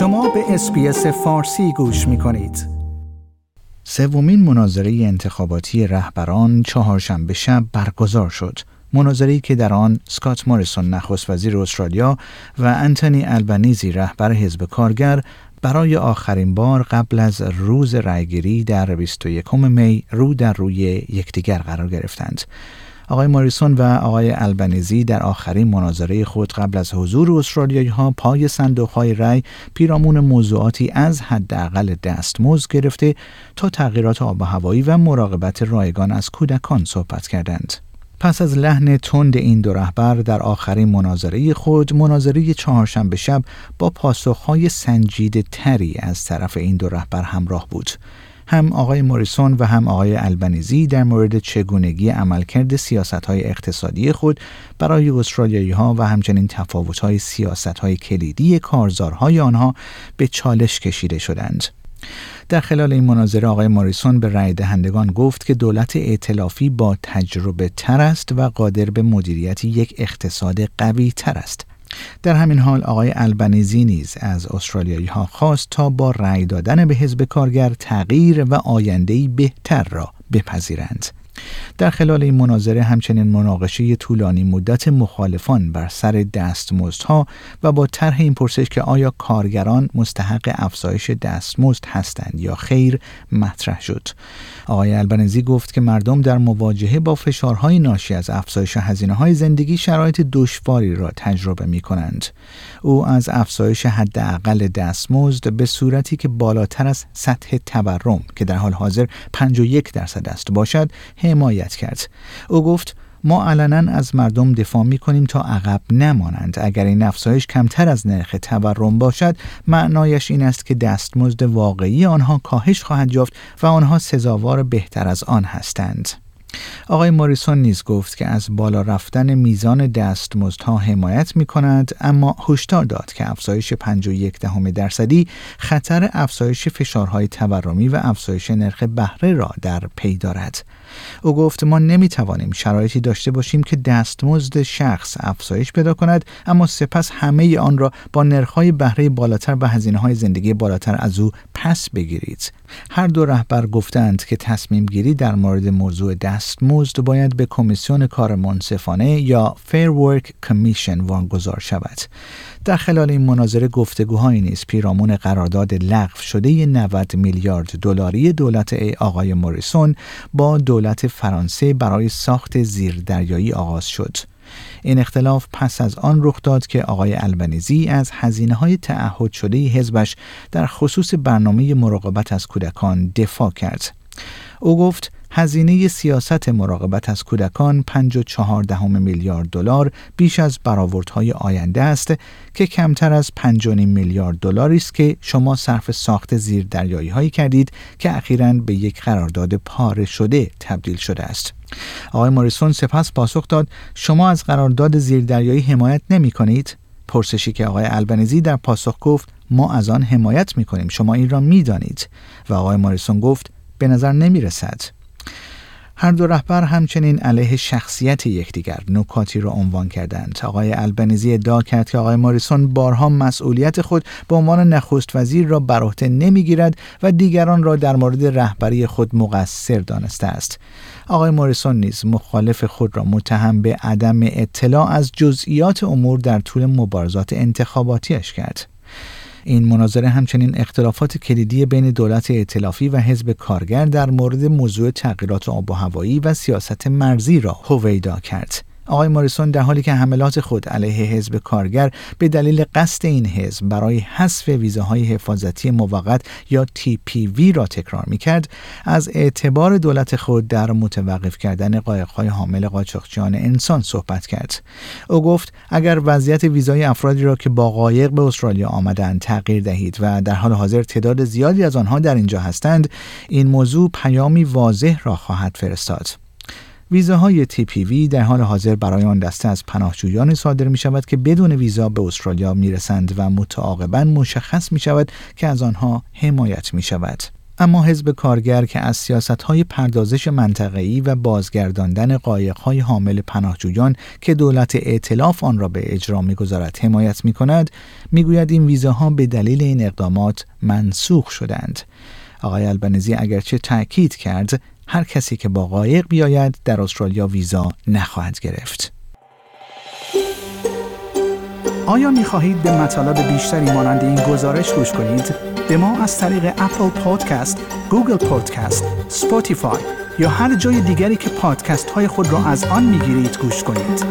شما به SBS فارسی گوش می کنید. سومین مناظره انتخاباتی رهبران چهارشنبه شب برگزار شد. مناظره‌ای که در آن سکات موریسون نخست وزیر استرالیا و انتونی البنیزی رهبر حزب کارگر برای آخرین بار قبل از روز رأیگیری در 21 می رو در روی یکدیگر قرار گرفتند. آقای ماریسون و آقای البنیزی در آخرین مناظره خود قبل از حضور استرالیایی ها پای صندوق های رای پیرامون موضوعاتی از حداقل دستمزد گرفته تا تغییرات آب و هوایی و مراقبت رایگان از کودکان صحبت کردند. پس از لحن تند این دو رهبر در آخرین مناظره خود مناظره چهارشنبه شب با پاسخهای سنجیده تری از طرف این دو رهبر همراه بود هم آقای موریسون و هم آقای البنیزی در مورد چگونگی عملکرد سیاست های اقتصادی خود برای استرالیایی ها و همچنین تفاوت های سیاست های کلیدی کارزارهای آنها به چالش کشیده شدند. در خلال این مناظره آقای موریسون به رای دهندگان گفت که دولت ائتلافی با تجربه تر است و قادر به مدیریت یک اقتصاد قوی تر است. در همین حال آقای البنیزی نیز از استرالیایی ها خواست تا با رأی دادن به حزب کارگر تغییر و آیندهی بهتر را بپذیرند. در خلال این مناظره همچنین مناقشه طولانی مدت مخالفان بر سر دستمزدها و با طرح این پرسش که آیا کارگران مستحق افزایش دستمزد هستند یا خیر مطرح شد آقای البنزی گفت که مردم در مواجهه با فشارهای ناشی از افزایش هزینه های زندگی شرایط دشواری را تجربه می کنند. او از افزایش حداقل دستمزد به صورتی که بالاتر از سطح تورم که در حال حاضر 51 درصد است باشد حمایت کرد. او گفت ما علنا از مردم دفاع می کنیم تا عقب نمانند اگر این افزایش کمتر از نرخ تورم باشد معنایش این است که دستمزد واقعی آنها کاهش خواهد یافت و آنها سزاوار بهتر از آن هستند آقای موریسون نیز گفت که از بالا رفتن میزان دستمزدها حمایت می کند اما هشدار داد که افزایش 51 دهم درصدی خطر افزایش فشارهای تورمی و افزایش نرخ بهره را در پی دارد. او گفت ما نمی توانیم شرایطی داشته باشیم که دستمزد شخص افزایش پیدا کند اما سپس همه آن را با نرخهای بهره بالاتر و هزینه های زندگی بالاتر از او پس بگیرید هر دو رهبر گفتند که تصمیم گیری در مورد موضوع دستمزد باید به کمیسیون کار منصفانه یا Fair Work Commission واگذار شود در خلال این مناظره گفتگوهایی نیز پیرامون قرارداد لغو شده 90 میلیارد دلاری دولت آقای موریسون با دولت فرانسه برای ساخت زیردریایی آغاز شد. این اختلاف پس از آن رخ داد که آقای البنیزی از هزینه های تعهد شده حزبش در خصوص برنامه مراقبت از کودکان دفاع کرد. او گفت هزینه سیاست مراقبت از کودکان 5.4 دهم میلیارد دلار بیش از برآوردهای آینده است که کمتر از 5.5 میلیارد دلاری است که شما صرف ساخت زیردریایی هایی کردید که اخیرا به یک قرارداد پاره شده تبدیل شده است. آقای موریسون سپس پاسخ داد شما از قرارداد زیردریایی حمایت نمی کنید؟ پرسشی که آقای البنیزی در پاسخ گفت ما از آن حمایت می کنیم شما این را می دانید و آقای موریسون گفت به نظر نمی رسد هر دو رهبر همچنین علیه شخصیت یکدیگر نکاتی را عنوان کردند. آقای البنیزی ادعا کرد که آقای ماریسون بارها مسئولیت خود به عنوان نخست وزیر را بر عهده نمی‌گیرد و دیگران را در مورد رهبری خود مقصر دانسته است. آقای موریسون نیز مخالف خود را متهم به عدم اطلاع از جزئیات امور در طول مبارزات انتخاباتیش کرد. این مناظره همچنین اختلافات کلیدی بین دولت ائتلافی و حزب کارگر در مورد موضوع تغییرات آب و هوایی و سیاست مرزی را هویدا کرد. آقای موریسون در حالی که حملات خود علیه حزب کارگر به دلیل قصد این حزب برای حذف ویزاهای حفاظتی موقت یا TPV را تکرار می کرد از اعتبار دولت خود در متوقف کردن قایقهای حامل قاچاقچیان انسان صحبت کرد. او گفت اگر وضعیت ویزای افرادی را که با قایق به استرالیا آمدند تغییر دهید و در حال حاضر تعداد زیادی از آنها در اینجا هستند این موضوع پیامی واضح را خواهد فرستاد. ویزاهای TPV در حال حاضر برای آن دسته از پناهجویان صادر می شود که بدون ویزا به استرالیا می رسند و متعاقبا مشخص می شود که از آنها حمایت می شود. اما حزب کارگر که از سیاست های پردازش منطقه‌ای و بازگرداندن قایق های حامل پناهجویان که دولت ائتلاف آن را به اجرا می‌گذارد حمایت می کند می‌گوید این ویزاها به دلیل این اقدامات منسوخ شدند آقای البنزی اگرچه تاکید کرد هر کسی که با قایق بیاید در استرالیا ویزا نخواهد گرفت آیا می خواهید به مطالب بیشتری مانند این گزارش گوش کنید؟ به ما از طریق Apple Podcast، Google Podcast، Spotify یا هر جای دیگری که پادکست های خود را از آن می گیرید گوش کنید.